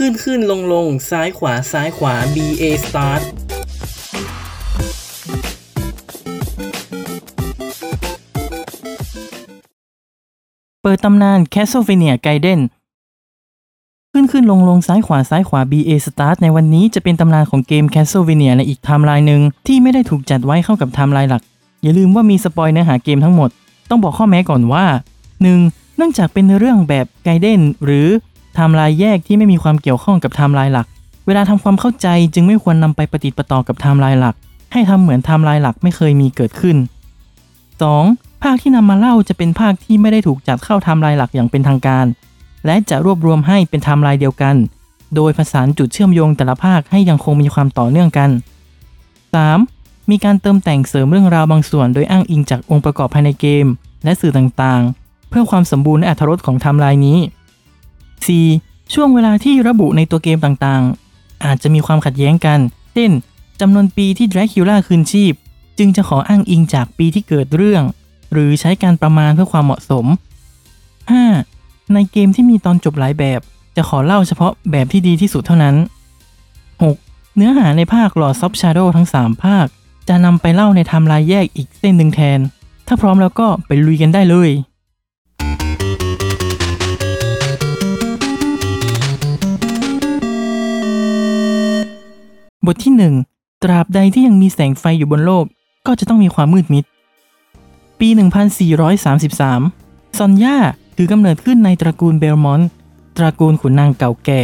ขึ้นขึ้นลงลงซ้ายขวาซ้ายขวา B A start เปิดตำนาน Castlevania Gaiden ขึ้นขึ้นลงลงซ้ายขวาซ้ายขวา BA Start ในวันนี้จะเป็นตำนานของเกม Castlevania ในอีกไทม์ไลน์หนึ่งที่ไม่ได้ถูกจัดไว้เข้ากับไทม์ไลน์หลัก อย่าลืมว่ามี spoil เนื้อหาเกมทั้งหมด ต้องบอกข้อแม้ก่อนว่า 1. เนื่องจากเป็นเรื่องแบบ Gaiden หรือ ไทม์ไลน์แยกที่ไม่มีความเกี่ยวข้องกับไทม์ไลน์หลัก เวลาทำความเข้าใจจึงไม่ควรนำไปปะติดปะต่อกับไทม์ไลน์หลัก ให้ทำเหมือนไทม์ไลน์หลักไม่เคยมีเกิดขึ้น 2. ภาคที่นำมาเล่าจะเป็นภาคที่ไม่ได้ถูกจัดเข้าไทม์ไลน์หลักอย่างเป็นทางการ และจะรวบรวมให้เป็นไทม์ไลน์เดียวกัน โดยผสานจุดเชื่อมโยงแต่ละภาคให้ยังคงมีความต่อเนื่องกัน 3. มีการเติมแต่งเสริมเรื่องราวบางส่วน โดยอ้างอิงจากองค์ประกอบภายในเกม และสื่อต่างๆ เพื่อความสมบูรณ์และอรรถรสของไทม์ไลน์นี้ 4. ช่วงเวลาที่ระบุในตัวเกมต่างๆ อาจจะมีความขัดแย้งกัน เช่นจำนวนปีที่ Dracula คืนชีพ จึงจะขออ้างอิงจากปีที่เกิดเรื่อง หรือใช้การประมาณเพื่อความเหมาะสม 5. ในเกมที่มีตอนจบหลายแบบ จะขอเล่าเฉพาะแบบที่ดีที่สุดเท่านั้น 6. เนื้อหาในภาค Lord of Shadow ทั้ง 3 ภาค จะนำไปเล่าในไทม์ไลน์แยกอีกเส้นหนึ่งแทน ถ้าพร้อมแล้วก็ไปลุยกันได้เลย บทที่ 1 ตราบใดที่ยังมีแสงไฟอยู่บนโลก ก็จะต้องมีความมืดมิด ปี 1433 ซอนย่าถือกำเนิดขึ้นในตระกูลเบลมอนต์ตระกูลขุนนางเก่าแก่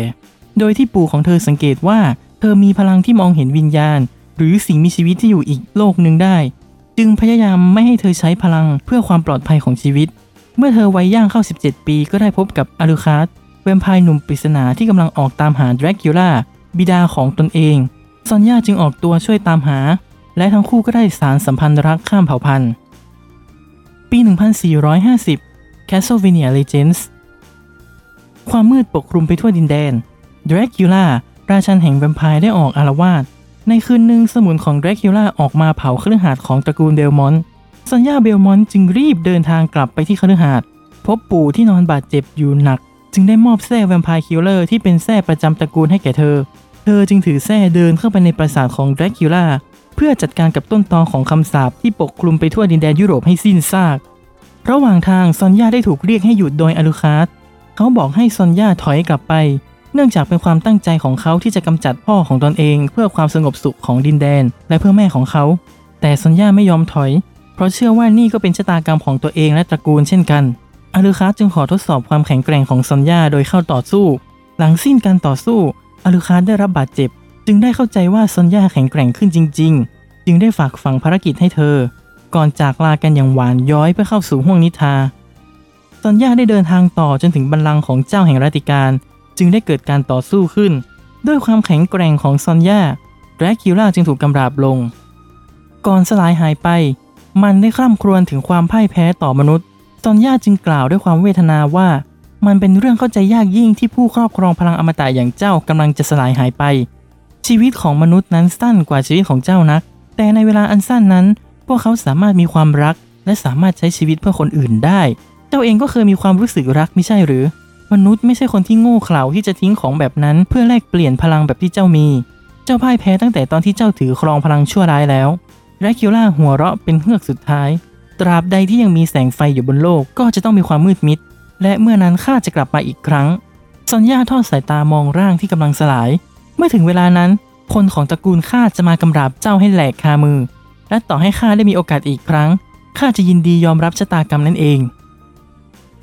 โดยที่ปู่ของเธอสังเกตว่า เธอมีพลังที่มองเห็นวิญญาณ หรือสิ่งมีชีวิตที่อยู่อีกโลกหนึ่งได้ จึงพยายามไม่ให้เธอใช้พลังเพื่อความปลอดภัยของชีวิต เมื่อเธอวัยย่างเข้า 17 ปีก็ได้พบกับอาลูคาสแวมไพร์หนุ่มปริศนาที่กำลังออกตามหาดรากิล่าบิดาของตนเอง ซอนย่าจึงออกตัวช่วยตามหา และทั้งคู่ก็ได้สารสัมพันธ์รักข้ามเผ่าพันธุ์ ปี 1450 Castlevania Legends ความมืดปกคลุมไปทั่วดินแดน Dracula ราชันแห่งแวมไพร์ได้ออกอาละวาด ในคืนหนึ่งสมุนของ Dracula ออกมาเผาคฤหาสน์ของตระกูลเบลมอนต์ซอนย่าเบลมอนต์จึงรีบเดินทางกลับไปที่คฤหาสน์พบปู่ที่นอนบาดเจ็บอยู่หนัก จึงได้มอบแส้ Vampire Killer ที่เป็นแส้ประจำตระกูลให้แก่เธอ เธอจึงถือแส้เดินเข้าไปในปราสาทของ Dracula เพื่อจัดการกับต้นตอของคำสาปที่ปกคลุมไปทั่วดินแดนยุโรปให้สิ้นซาก ระหว่างทางซอนย่าได้ถูกเรียกให้หยุดโดยอลูคาสเขาบอกให้ซอนย่าถอยกลับไป เนื่องจากเป็นความตั้งใจของเขาที่จะกำจัดพ่อของตนเอง เพื่อความสงบสุขของดินแดน และเพื่อแม่ของเขา แต่ซอนย่าไม่ยอมถอย เพราะเชื่อว่านี่ก็เป็นชะตากรรมของตัวเองและตระกูลเช่นกันอลูคาสจึงขอทดสอบความแข็งแกร่งของซอนย่าโดยเข้าต่อสู้ หลังสิ้นการต่อสู้ อลูคาสได้รับบาดเจ็บ จึงได้เข้าใจว่าซอนย่าแข็งแกร่งขึ้นจริง ๆ จึงได้ฝากฝังภารกิจให้เธอ ก่อนจากลากันอย่างหวานย้อยเพื่อเข้าสู่ห้วงนิทราซอนย่าได้เดินทางต่อจนถึงบัลลังก์ของเจ้าแห่งราติการ จึงได้เกิดการต่อสู้ขึ้น ด้วยความแข็งแกร่งของซอนย่าแดรคิล่าจึงถูกกำราบลง ก่อนสลายหายไป มันได้คร่ำครวญถึงความพ่ายแพ้ต่อมนุษย์ซอนย่าจึงกล่าวด้วยความเวทนาว่า มันเป็นเรื่องเข้าใจยากยิ่งที่ผู้ครอบครองพลังอมตะอย่างเจ้ากำลังจะสลายหายไป ชีวิตของมนุษย์นั้นสั้นกว่าชีวิตของเจ้านัก แต่ในเวลาอันสั้นนั้น พวกเขาสามารถมีความรัก และสามารถใช้ชีวิตเพื่อคนอื่นได้ เจ้าเองก็เคยมีความรู้สึกรักไม่ใช่หรือ มนุษย์ไม่ใช่คนที่โง่เขลาที่จะทิ้งของแบบนั้น เพื่อแลกเปลี่ยนพลังแบบที่เจ้ามี เจ้าพ่ายแพ้ตั้งแต่ตอนที่เจ้าถือครองพลังชั่วร้ายแล้วแรคิล่าหัวเราะเป็นเฮือกสุดท้าย ตราบใดที่ยังมีแสงไฟอยู่บนโลกก็จะต้องมีความมืดมิด และเมื่อนั้นข้าจะกลับมาอีกครั้ง ซอนย่าทอดสายตามองร่างที่กำลังสลาย เมื่อถึงเวลานั้น คนของตระกูลข้าจะมากำราบเจ้าให้แหลกคามือ และต่อให้ข้าได้มีโอกาสอีกครั้งข้าจะยินดียอมรับชะตากรรมนั่นเอง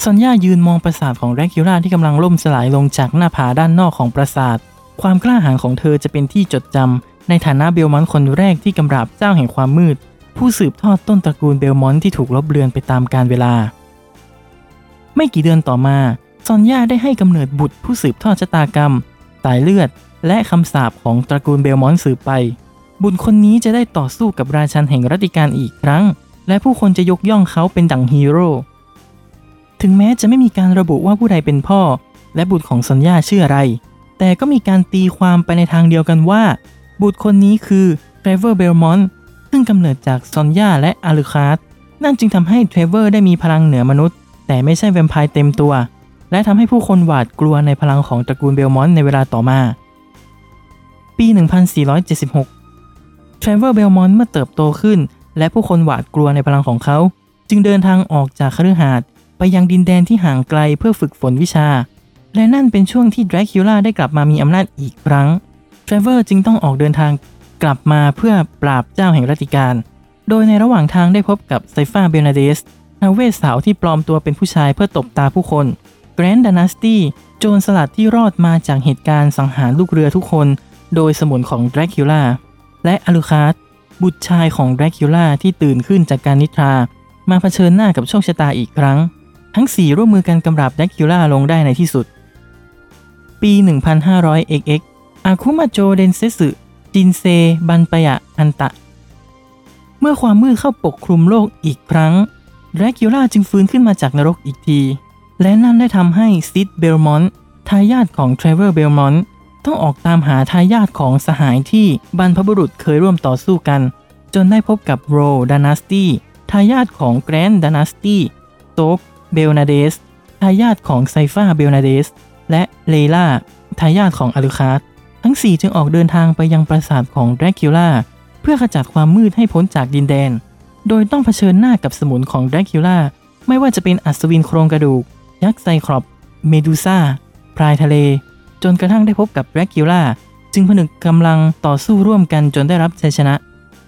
ซอนย่ายืนมองปราสาทของแรคิล่าที่กำลังล่มสลายลงจากหน้าผาด้านนอกของปราสาท ความกล้าหาญของเธอจะเป็นที่จดจำในฐานะเบลมอนคนแรกที่กำราบเจ้าแห่งความมืด ผู้สืบทอดต้นตระกูลเบลมอนที่ถูกลบเลือนไปตามกาลเวลา ไม่กี่เดือนต่อมา ซอนย่าได้ให้กำเนิดบุตรผู้สืบทอดชะตากรรม สายเลือด และคำสาปของตระกูลเบลมอนสืบไป บุตรคนนี้จะได้ต่อสู้กับราชันแห่งรัตติกาลอีกครั้ง และผู้คนจะยกย่องเขาเป็นดั่งฮีโร่ ถึงแม้จะไม่มีการระบุว่าผู้ใดเป็นพ่อ และบุตรของซอนย่าชื่ออะไร แต่ก็มีการตีความไปในทางเดียวกันว่า บุตรคนนี้คือเทรเวอร์เบลมอนซึ่งกำเนิดจากซอนย่าและอาลูคาร์ดนั่นจึงทำให้เทรเวอร์ได้มีพลังเหนือมนุษย์ แต่ไม่ใช่แวมไพร์เต็มตัว และทำให้ผู้คนหวาดกลัวในพลังของตระกูลเบลมอนต์ในเวลาต่อมา ปี 1476 t r a v e r Belmont เมื่อเติบโตขึ้น และผู้คนหวาดกลัวในพลังของเขา จึงเดินทางออกจากคฤหาสน์ไปยังดินแดนที่ห่างไกลเพื่อฝึกฝนวิชา และนั่นเป็นช่วงที่ดรคิวล่าได้กลับมามีอำนาจอีกครั้ง t r a v e r จึงต้องออกเดินทางกลับมาเพื่อปราบเจ้าแห่งรัตติกาล โดยในระหว่างทางได้พบกับไซฟ้าเบลนาเดส นักเวทสาวที่ปลอมตัวเป็นผู้ชายเพื่อตบตาผู้คนแกรนด์ดานาสตี้โจรสลัดที่รอดมาจากเหตุการณ์สังหารลูกเรือทุกคน โดยสมุนของแดรคิล่าและอลูคาร์ดบุตรชายของแดรคิล่าที่ตื่นขึ้นจากการนิทรา มาเผชิญหน้ากับโชคชะตาอีกครั้ง ทั้ง 4 ร่วมมือกันกำราบแดรคิล่าลงได้ในที่สุด ปี 1500 XX 悪魔城伝説 新生ヴァンパイアハンター เมื่อความมืดเข้าปกคลุมโลกอีกครั้ง ดรคิล่าจึงฟื้นขึ้นมาจากนรกอีกที และนั่นได้ทำให้ซิดเบลมอนต์ทายาทของเทรเวอร์เบลมอนต์ต้องออกตามหาทายาทของสหายที่บรรพบุรุษเคยร่วมต่อสู้กัน จนได้พบกับโรดานาสตี้ทายาทของแกรนด์ดานาสตี้โต๊กเบลนาเดสทายาทของไซฟ้าเบลนาเดส และเลล่าทายาทของอลูคาสทั้ง 4 จึงออกเดินทางไปยังปราสาทของแดรคิวล่าเพื่อขจัดความมืดให้พ้นจากดินแดน โดยต้องเผชิญหน้ากับสมุนของแดรคิวล่าไม่ว่าจะเป็นอัศวินโครงกระดูก ยักษ์ Cyclops เมดูซ่า พรายทะเล จนกระทั่งได้พบกับแดรคิวล่าจึงผนึกกำลังต่อสู้ร่วมกันจนได้รับชัยชนะ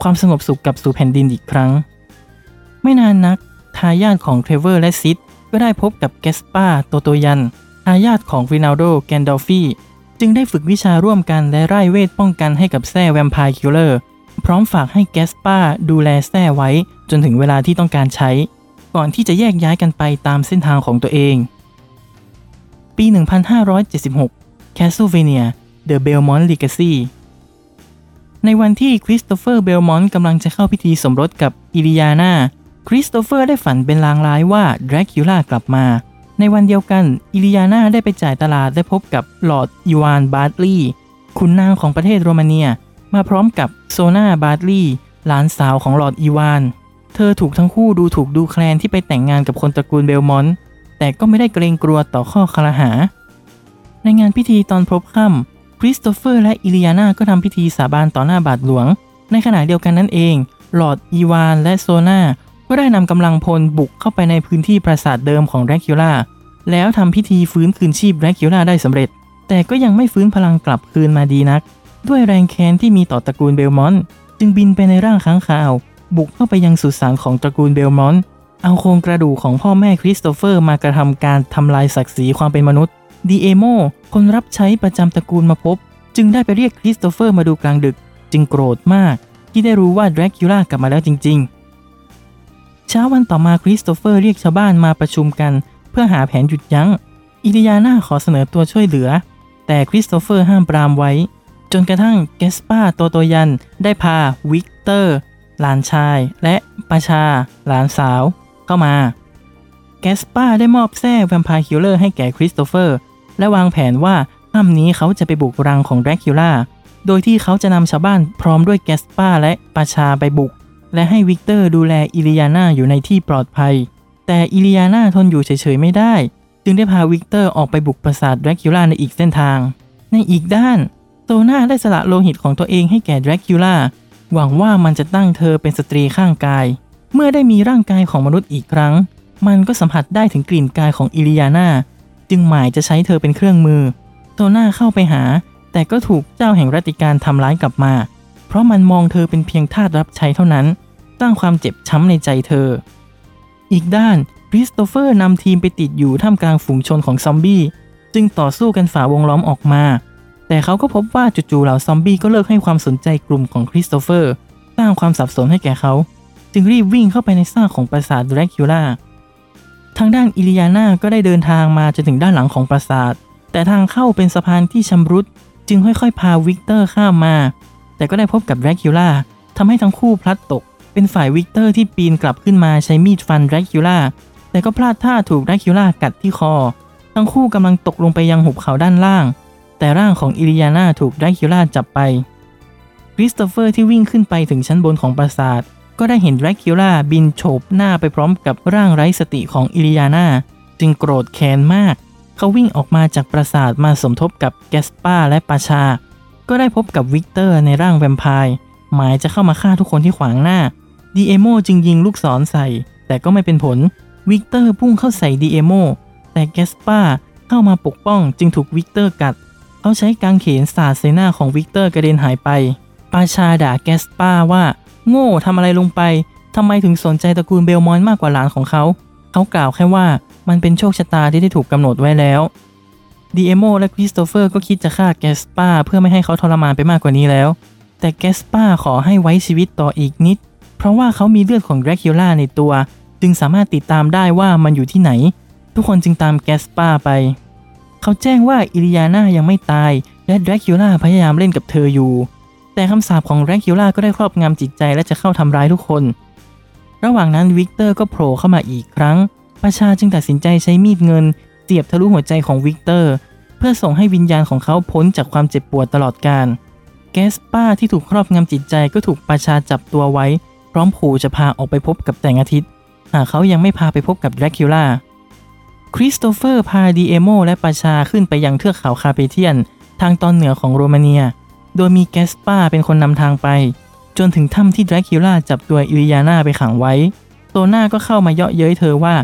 ความสงบสุขกลับสู่แผ่นดินอีกครั้ง ไม่นานนัก ทายาทของเทรเวอร์และซิดก็ได้พบกับแกสปาโตโตยัน ทายาทของรินาลโดแกนดอลฟี่ จึงได้ฝึกวิชาร่วมกันและร่ายเวทป้องกันให้กับแส้ Vampire Killer พร้อมฝากให้แกสปาดูแลแส้ไว้ จนถึงเวลาที่ต้องการใช้ ก่อนที่จะแยกย้ายกันไปตามเส้นทางของตัวเอง ปี 1576 Castlevania The Belmont Legacy ในวันที่คริสโตเฟอร์เบลมอนต์กำลังจะเข้าพิธีสมรสกับอิริยานาคริสโตเฟอร์ได้ฝันเป็นลางร้ายว่าแดรคิวล่ากลับมา ในวันเดียวกันอิริยานาได้ไปจ่ายตลาดได้พบกับลอร์ดอีวานบาร์ตลีย์ขุนนางของประเทศโรมาเนีย มาพร้อมกับโซนาบาร์ตลีย์หลานสาวของลอร์ดอีวาน เธอถูกทั้งคู่ดูถูกดูแคลนที่ไปแต่งงานกับคนตระกูลเบลมอนต์แต่ก็ไม่ได้เกรงกลัวต่อข้อครหา ในงานพิธีตอนพลบค่ำคริสโตเฟอร์และอิริยาน่าก็ทำพิธีสาบานต่อหน้าบาทหลวง ในขณะเดียวกันนั่นเองลอร์ดอีวานและโซนาก็ได้นำกำลังพลบุกเข้าไปในพื้นที่ปราสาทเดิมของแดรคิวล่าแล้วทำพิธีฟื้นคืนชีพแดรคิวล่าได้สำเร็จ แต่ก็ยังไม่ฟื้นพลังกลับคืนมาดีนัก ด้วยแรงแค้นที่มีต่อตระกูลเบลมอนต์จึงบินไปในร่างค้างคาว บุกเข้าไปยังสุสานของตระกูลเบลมอนต์เอาโครงกระดูกของพ่อแม่คริสโตเฟอร์มากระทำการทำลายศักดิ์ศรีความเป็นมนุษย์ดีเอโมคนรับใช้ประจำตระกูลมาพบ จึงได้ไปเรียกคริสโตเฟอร์มาดูกลางดึก จึงโกรธมาก ที่ได้รู้ว่าแดรคิวล่ากลับมาแล้วจริง ๆ เช้าวันต่อมาคริสโตเฟอร์เรียกชาวบ้านมาประชุมกัน เพื่อหาแผนหยุดยั้งอิริยาน่าขอเสนอตัวช่วยเหลือ แต่คริสโตเฟอร์ห้ามปรามไว้ จนกระทั่งแกสปาโตโตยันได้พาวิกเตอร์ หลานชาย และปราชา หลานสาว เข้ามาแกสปาได้มอบแส้ Vampire Killer ให้แก่คริสโตเฟอร์ และวางแผนว่าค่ำนี้เขาจะไปบุกรังของแดรคิวล่า โดยที่เขาจะนำชาวบ้านพร้อมด้วยแกสปาและปราชาไปบุก และให้วิกเตอร์ดูแลอิริยาน่าอยู่ในที่ปลอดภัย แต่อิริยาน่าทนอยู่เฉยๆไม่ได้ จึงได้พาวิกเตอร์ออกไปบุกปราสาทแดรคิวล่าในอีกเส้นทาง ในอีกด้าน โซนาได้สละโลหิตของตัวเองให้แก่แดรคิวล่าหวังว่ามันจะตั้งเธอเป็นสตรีข้างกาย เมื่อได้มีร่างกายของมนุษย์อีกครั้ง มันก็สัมผัสได้ถึงกลิ่นกายของอิริยาน่าจึงหมายจะใช้เธอเป็นเครื่องมือ โซนาเข้าไปหา แต่ก็ถูกเจ้าแห่งรัตติกาลทำร้ายกลับมา เพราะมันมองเธอเป็นเพียงทาสรับใช้เท่านั้นสร้างความเจ็บช้ำในใจเธอ อีกด้านคริสโตเฟอร์นำทีมไปติดอยู่ท่ามกลางฝูงชนของซอมบี้ จึงต่อสู้กันฝ่าวงล้อมออกมา แต่เขาก็พบว่าจู่ๆเหล่าซอมบี้ก็เลิกให้ความสนใจกลุ่มของคริสโตเฟอร์ สร้างความสับสนให้แก่เขา จึงรีบวิ่งเข้าไปในซากของปราสาทแดรคิวล่าทางด้านอิริยาน่าก็ได้เดินทางมาจนถึงด้านหลังของปราสาท แต่ทางเข้าเป็นสะพานที่ชำรุด จึงค่อยๆ พาวิกเตอร์ข้ามมา แต่ก็ได้พบกับแดรคิวล่าทำให้ทั้งคู่พลัดตก เป็นฝ่ายวิกเตอร์ที่ปีนกลับขึ้นมาใช้มีดฟันแดรคิวล่าแต่ก็พลาดท่าถูกแดรคิวล่ากัดที่คอ ทั้งคู่กำลังตกลงไปยังหุบเขาด้านล่าง แต่ร่างของอิริยาน่าถูกแดรคิวล่าจับไป คริสโตเฟอร์ที่วิ่งขึ้นไปถึงชั้นบนของปราสาท ก็ได้เห็นแดรคิวล่าบินโฉบหน้าไปพร้อมกับร่างไร้สติของอิริยาน่าจึงโกรธแค้นมาก เขาวิ่งออกมาจากปราสาทมาสมทบกับแกสปาและปราชา ก็ได้พบกับวิกเตอร์ในร่างแวมไพร์หมายจะเข้ามาฆ่าทุกคนที่ขวางหน้าดีเอโมจึงยิงลูกศรใส่ แต่ก็ไม่เป็นผลวิกเตอร์พุ่งเข้าใส่ดีเอโมแต่แกสปาเข้ามาปกป้องจึงถูกวิกเตอร์กัด เขาใช้กางเขนสาดใส่หน้าของวิกเตอร์กระเด็นหายไป ปราชาด่าแกสปาว่า โง่ทำอะไรลงไปทำไมถึงสนใจตระกูลเบลมอนต์มากกว่าหลานของเขา เขากล่าวแค่ว่ามันเป็นโชคชะตาที่ได้ถูกกำหนดไว้แล้วดีเอโมและคริสโตเฟอร์ก็คิดจะฆ่าแกสปาเพื่อไม่ให้เขาทรมานไปมากกว่านี้แล้ว แต่แกสปาขอให้ไว้ชีวิตต่ออีกนิด เพราะว่าเขามีเลือดของแดรคิวล่าในตัว จึงสามารถติดตามได้ว่ามันอยู่ที่ไหน ทุกคนจึงตามแกสปาไป เขาแจ้งว่าอิริยาน่ายังไม่ตาย และแดรคิวล่าพยายามเล่นกับเธออยู่ แต่คำสาปของแดรคิวล่าก็ได้ครอบงำจิตใจและจะเข้าทำร้ายทุกคน ระหว่างนั้นวิกเตอร์ก็โผล่เข้ามาอีกครั้งปราชาจึงตัดสินใจใช้มีดเงินเสียบทะลุหัวใจของวิกเตอร์ เพื่อส่งให้วิญญาณของเขาพ้นจากความเจ็บปวดตลอดกาลแกสปาที่ถูกครอบงำจิตใจก็ถูกปราชาจับตัวไว้ พร้อมขู่จะพาออกไปพบกับแสงอาทิตย์ หากเขายังไม่พาไปพบกับแดรคิวล่า คริสโตเฟอร์พาดีเอโมและปราชาขึ้นไปยังเทือกเขาคาเปเทียน ทางตอนเหนือของโรมาเนีย โดยมีแกสปาเป็นคนนำทางไป จนถึงถ้ำที่แดรคิวล่าจับตัวอิริยาน่าไปขังไว้ โซนาก็เข้ามาเยาะเย้ยเธอว่า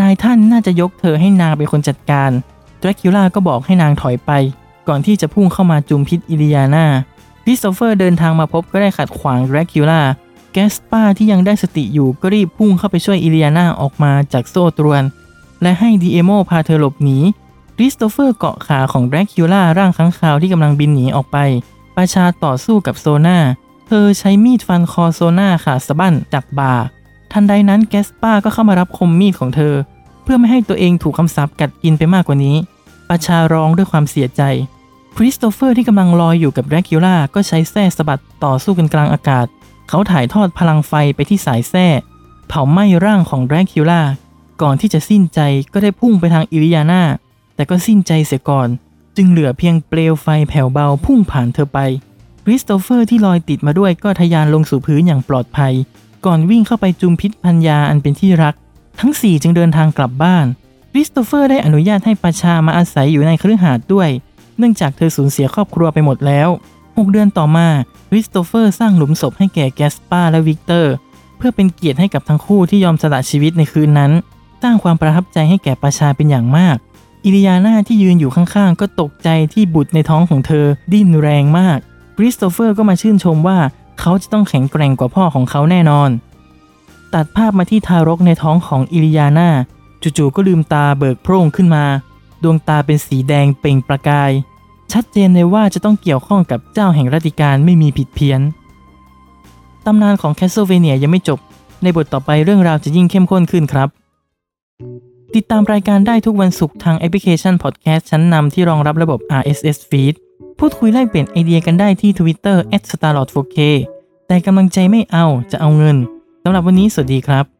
นายท่านน่าจะยกเธอให้นางเป็นคนจัดการแดรคิล่าก็บอกให้นางถอยไป ก่อนที่จะพุ่งเข้ามาจุมพิตอิริยาน่าคริสโตเฟอร์เดินทางมาพบก็ได้ขัดขวางแดรคิล่าแกสปาที่ยังได้สติอยู่ก็รีบพุ่งเข้าไปช่วยอิริยาน่าออกมาจากโซ่ตรวน และให้ดีเอโมพาเธอหลบหนีคริสโตเฟอร์เกาะขาของแดรคิล่าร่างค้างคาวที่กำลังบินหนีออกไป ประชาต่อสู้กับโซนาเธอใช้มีดฟันคอโซนาขาดสะบั้นจากบ่า ทันใดนั้นแกสปาก็เข้ามารับคมมีดของเธอ เพื่อไม่ให้ตัวเองถูกคำสาปกัดกินไปมากกว่านี้ ประชาร้องด้วยความเสียใจคริสโตเฟอร์ที่กำลังลอยอยู่กับแดรคิล่าก็ใช้แส้สะบัดต่อสู้กันกลางอากาศ เขาถ่ายทอดพลังไฟไปที่สายแส้เผาไหม้ร่างของแดรคิล่า ก่อนที่จะสิ้นใจก็ได้พุ่งไปทางอิริยาน่าแต่ก็สิ้นใจเสียก่อน จึงเหลือเพียงเปลวไฟแผ่วเบาพุ่งผ่านเธอไปคริสโตเฟอร์ที่ลอยติดมาด้วยก็ทะยานลงสู่พื้นอย่างปลอดภัย ก่อนวิ่งเข้าไปจุมพิตภรรยาอันเป็นที่รัก ทั้งสี่จึงเดินทางกลับบ้านคริสโตเฟอร์ได้อนุญาตให้ประชามาอาศัยอยู่ในคฤหาสน์ด้วย เนื่องจากเธอสูญเสียครอบครัวไปหมดแล้ว6เดือนต่อมาคริสโตเฟอร์สร้างหลุมศพให้แก่แกสปาและวิกเตอร์ เพื่อเป็นเกียรติให้กับทั้งคู่ที่ยอมสละชีวิตในคืนนั้น สร้างความประทับใจให้แก่ประชาเป็นอย่างมาก อิริยาน่าที่ยืนอยู่ข้างๆ ก็ตกใจที่บุตรในท้องของเธอดิ้นแรงมากคริสโตเฟอร์ก็มาชื่นชมว่าเขาจะต้องแข็งแกร่งกว่าพ่อของเขาแน่นอน ตัดภาพมาที่ทารกในท้องของอิริยาน่าจู่ๆก็ลืมตาเบิกโพร่งขึ้นมา ดวงตาเป็นสีแดงเปล่งประกาย ชัดเจนเลยว่าจะต้องเกี่ยวข้องกับเจ้าแห่งรัตติกาลไม่มีผิดเพี้ยนตำนานของแคสเซิลเวเนียยังไม่จบ ในบทต่อไปเรื่องราวจะยิ่งเข้มข้นขึ้นครับ ติดตามรายการได้ทุกวันศุกร์ทางแอปพลิเคชันพอดแคสต์ชั้นนำที่รองรับระบบ RSS Feed พูดคุยแลกเปลี่ยนไอเดียกันได้ที่ Twitter @starlord4k แต่กำลังใจไม่เอาจะเอาเงินสำหรับวันนี้สวัสดีครับ